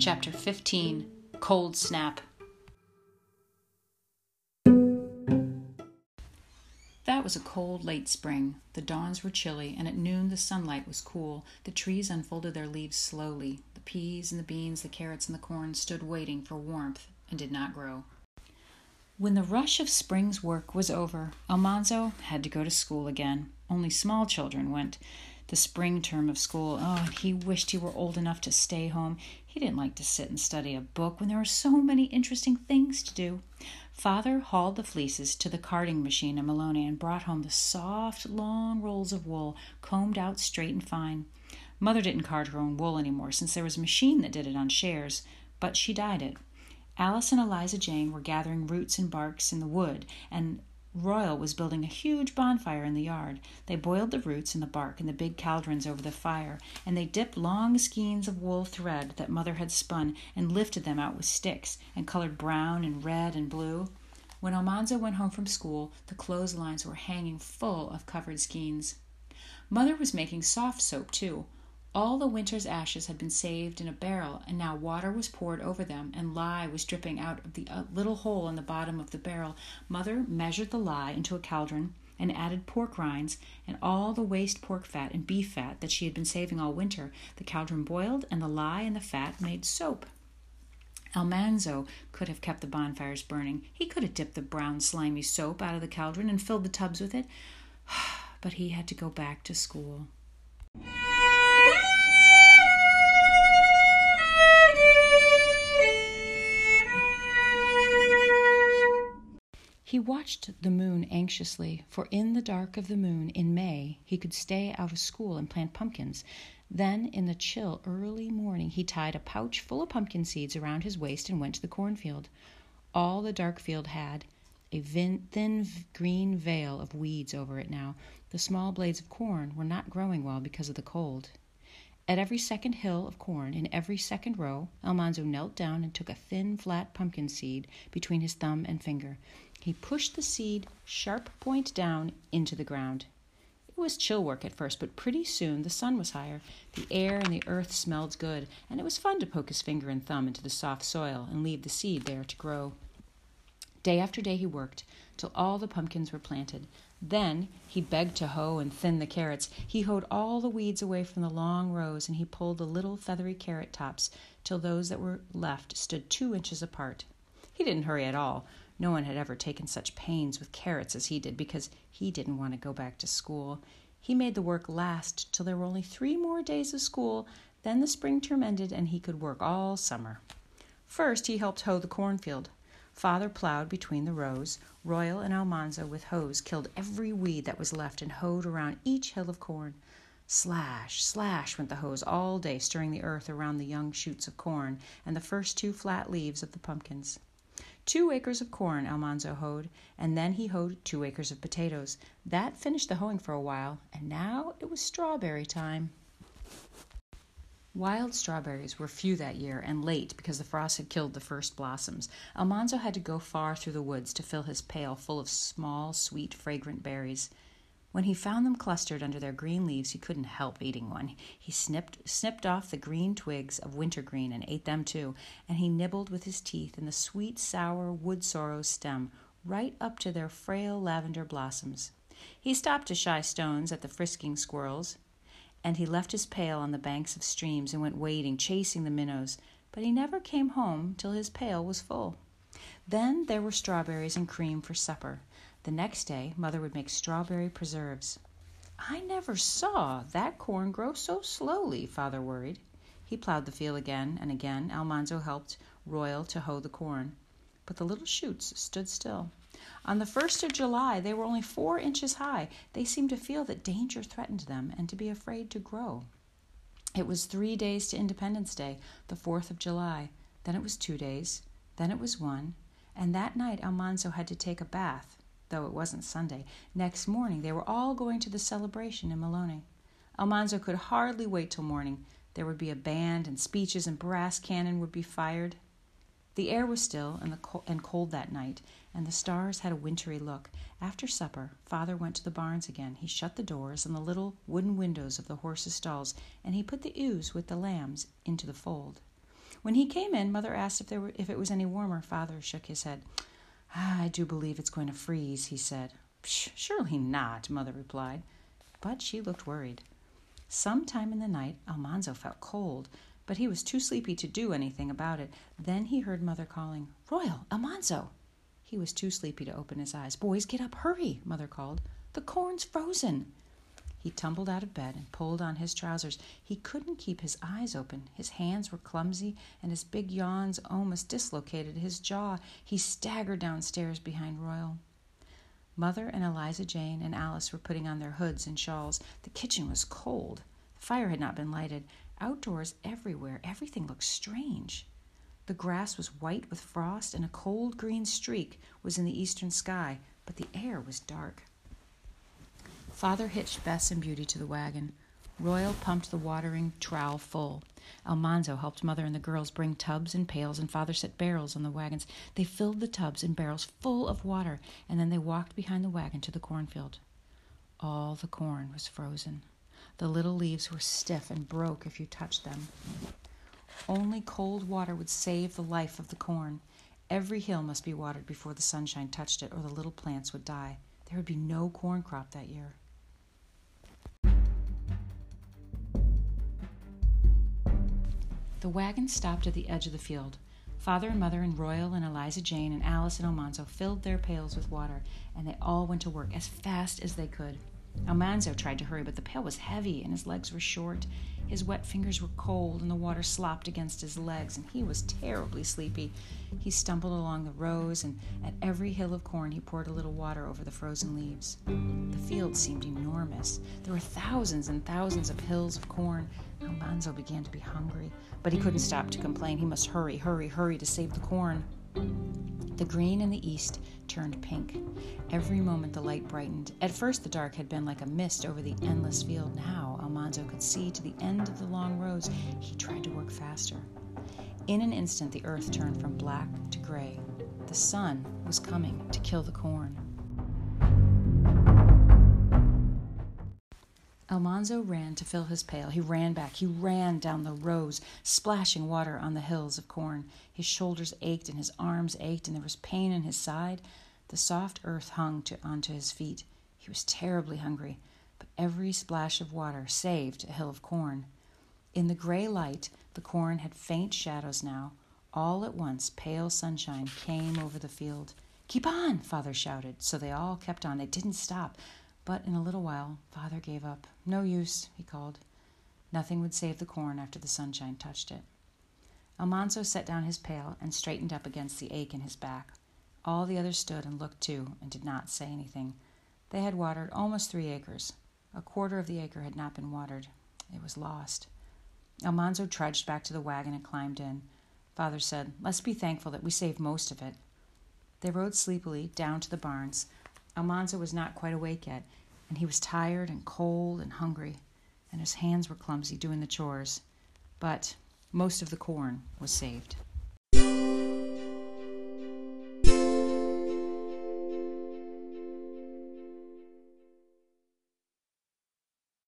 Chapter 15 Cold Snap. That was a cold late spring. The dawns were chilly, and at noon the sunlight was cool. The trees unfolded their leaves slowly. The peas and the beans, the carrots and the corn stood waiting for warmth and did not grow. When the rush of spring's work was over, Almanzo had to go to school again. Only small children went the spring term of school. Oh, he wished he were old enough to stay home. He didn't like to sit and study a book when there were so many interesting things to do. Father hauled the fleeces to the carding machine in Malone and brought home the soft, long rolls of wool, combed out straight and fine. Mother didn't card her own wool anymore since there was a machine that did it on shares, but she dyed it. Alice and Eliza Jane were gathering roots and barks in the wood, and Royal was building a huge bonfire in the yard. They boiled the roots and the bark in the big cauldrons over the fire, and they dipped long skeins of wool thread that Mother had spun and lifted them out with sticks and colored brown and red and blue. When Almanzo went home from school, the clotheslines were hanging full of covered skeins. Mother was making soft soap, too. All the winter's ashes had been saved in a barrel, and now water was poured over them, and lye was dripping out of the uh, little hole in the bottom of the barrel. Mother measured the lye into a cauldron and added pork rinds and all the waste pork fat and beef fat that she had been saving all winter. The cauldron boiled, and the lye and the fat made soap. Almanzo could have kept the bonfires burning. He could have dipped the brown, slimy soap out of the cauldron and filled the tubs with it. But he had to go back to school. He watched the moon anxiously, for in the dark of the moon in May he could stay out of school and plant pumpkins. Then, in the chill early morning, he tied a pouch full of pumpkin seeds around his waist and went to the cornfield. All the dark field had a vin- thin green veil of weeds over it now. The small blades of corn were not growing well because of the cold. At every second hill of corn, in every second row, Almanzo knelt down and took a thin, flat pumpkin seed between his thumb and finger. He pushed the seed sharp point down into the ground. It was chill work at first, but pretty soon the sun was higher. The air and the earth smelled good, and it was fun to poke his finger and thumb into the soft soil and leave the seed there to grow. Day after day he worked, till all the pumpkins were planted. Then he begged to hoe and thin the carrots. He hoed all the weeds away from the long rows, and he pulled the little feathery carrot tops till those that were left stood two inches apart. He didn't hurry at all. No one had ever taken such pains with carrots as he did because he didn't want to go back to school. He made the work last till there were only three more days of school. Then the spring term ended and he could work all summer. First, he helped hoe the cornfield. Father plowed between the rows. Royal and Almanzo with hoes killed every weed that was left and hoed around each hill of corn. Slash, slash went the hoes all day, stirring the earth around the young shoots of corn and the first two flat leaves of the pumpkins. Two acres of corn Almanzo hoed, and then he hoed two acres of potatoes. That finished the hoeing for a while, and now it was strawberry time. Wild strawberries were few that year and late because the frost had killed the first blossoms. Almanzo had to go far through the woods to fill his pail full of small, sweet, fragrant berries. When he found them clustered under their green leaves, he couldn't help eating one. He snipped, snipped off the green twigs of wintergreen and ate them too, and he nibbled with his teeth in the sweet, sour wood sorrel stem right up to their frail lavender blossoms. He stopped to shy stones at the frisking squirrels, and he left his pail on the banks of streams and went wading, chasing the minnows, but he never came home till his pail was full. Then there were strawberries and cream for supper. The next day, Mother would make strawberry preserves. I never saw that corn grow so slowly, Father worried. He plowed the field again and again. Almanzo helped Royal to hoe the corn. But the little shoots stood still. On the first of July, they were only four inches high. They seemed to feel that danger threatened them and to be afraid to grow. It was three days to Independence Day, the 4th of July. Then it was two days. Then it was one. And that night, Almanzo had to take a bath though it wasn't Sunday. Next morning, they were all going to the celebration in Malone. Almanzo could hardly wait till morning. There would be a band, and speeches and brass cannon would be fired. The air was still and, co- and cold that night, and the stars had a wintry look. After supper, Father went to the barns again. He shut the doors and the little wooden windows of the horses' stalls, and he put the ewes with the lambs into the fold. When he came in, Mother asked if there were, if it was any warmer. Father shook his head. Ah, I do believe it's going to freeze, he said. Surely not, Mother replied. But she looked worried. Some time in the night, Almanzo felt cold, but he was too sleepy to do anything about it. Then he heard Mother calling, Royal, Almanzo. He was too sleepy to open his eyes. Boys, get up, hurry, Mother called. The corn's frozen. He tumbled out of bed and pulled on his trousers. He couldn't keep his eyes open. His hands were clumsy, and his big yawns almost dislocated his jaw. He staggered downstairs behind Royal. Mother and Eliza Jane and Alice were putting on their hoods and shawls. The kitchen was cold. The fire had not been lighted. Outdoors, everywhere, everything looked strange. The grass was white with frost, and a cold green streak was in the eastern sky, but the air was dark. Father hitched Bess and Beauty to the wagon. Royal pumped the watering trowel full. Almanzo helped Mother and the girls bring tubs and pails, and Father set barrels on the wagons. They filled the tubs and barrels full of water, and then they walked behind the wagon to the cornfield. All the corn was frozen. The little leaves were stiff and broke if you touched them. Only cold water would save the life of the corn. Every hill must be watered before the sunshine touched it, or the little plants would die. There would be no corn crop that year. The wagon stopped at the edge of the field. Father and Mother and Royal and Eliza Jane and Alice and Almanzo filled their pails with water, and they all went to work as fast as they could. Almanzo tried to hurry, but the pail was heavy and his legs were short. His wet fingers were cold, and the water slopped against his legs, and he was terribly sleepy. He stumbled along the rows, and at every hill of corn he poured a little water over the frozen leaves. The field seemed enormous. There were thousands and thousands of hills of corn. Almanzo began to be hungry, but he couldn't stop to complain. He must hurry, hurry, hurry to save the corn. The green in the east turned pink. Every moment the light brightened. At first, the dark had been like a mist over the endless field. Now, Almanzo could see to the end of the long rows. He tried to work faster. In an instant, the earth turned from black to gray. The sun was coming to kill the corn. Almanzo ran to fill his pail. He ran back. He ran down the rows, splashing water on the hills of corn. His shoulders ached and his arms ached, and there was pain in his side. The soft earth hung to, onto his feet. He was terribly hungry, but every splash of water saved a hill of corn. In the gray light, the corn had faint shadows now. All at once, pale sunshine came over the field. Keep on, Father shouted. So they all kept on. They didn't stop. But in a little while, Father gave up. No use, he called. Nothing would save the corn after the sunshine touched it. Almanzo set down his pail and straightened up against the ache in his back. All the others stood and looked too and did not say anything. They had watered almost three acres. A quarter of the acre had not been watered. It was lost. Almanzo trudged back to the wagon and climbed in. Father said, Let's be thankful that we saved most of it. They rode sleepily down to the barns. Almanzo was not quite awake yet, and he was tired and cold and hungry, and his hands were clumsy doing the chores. But most of the corn was saved.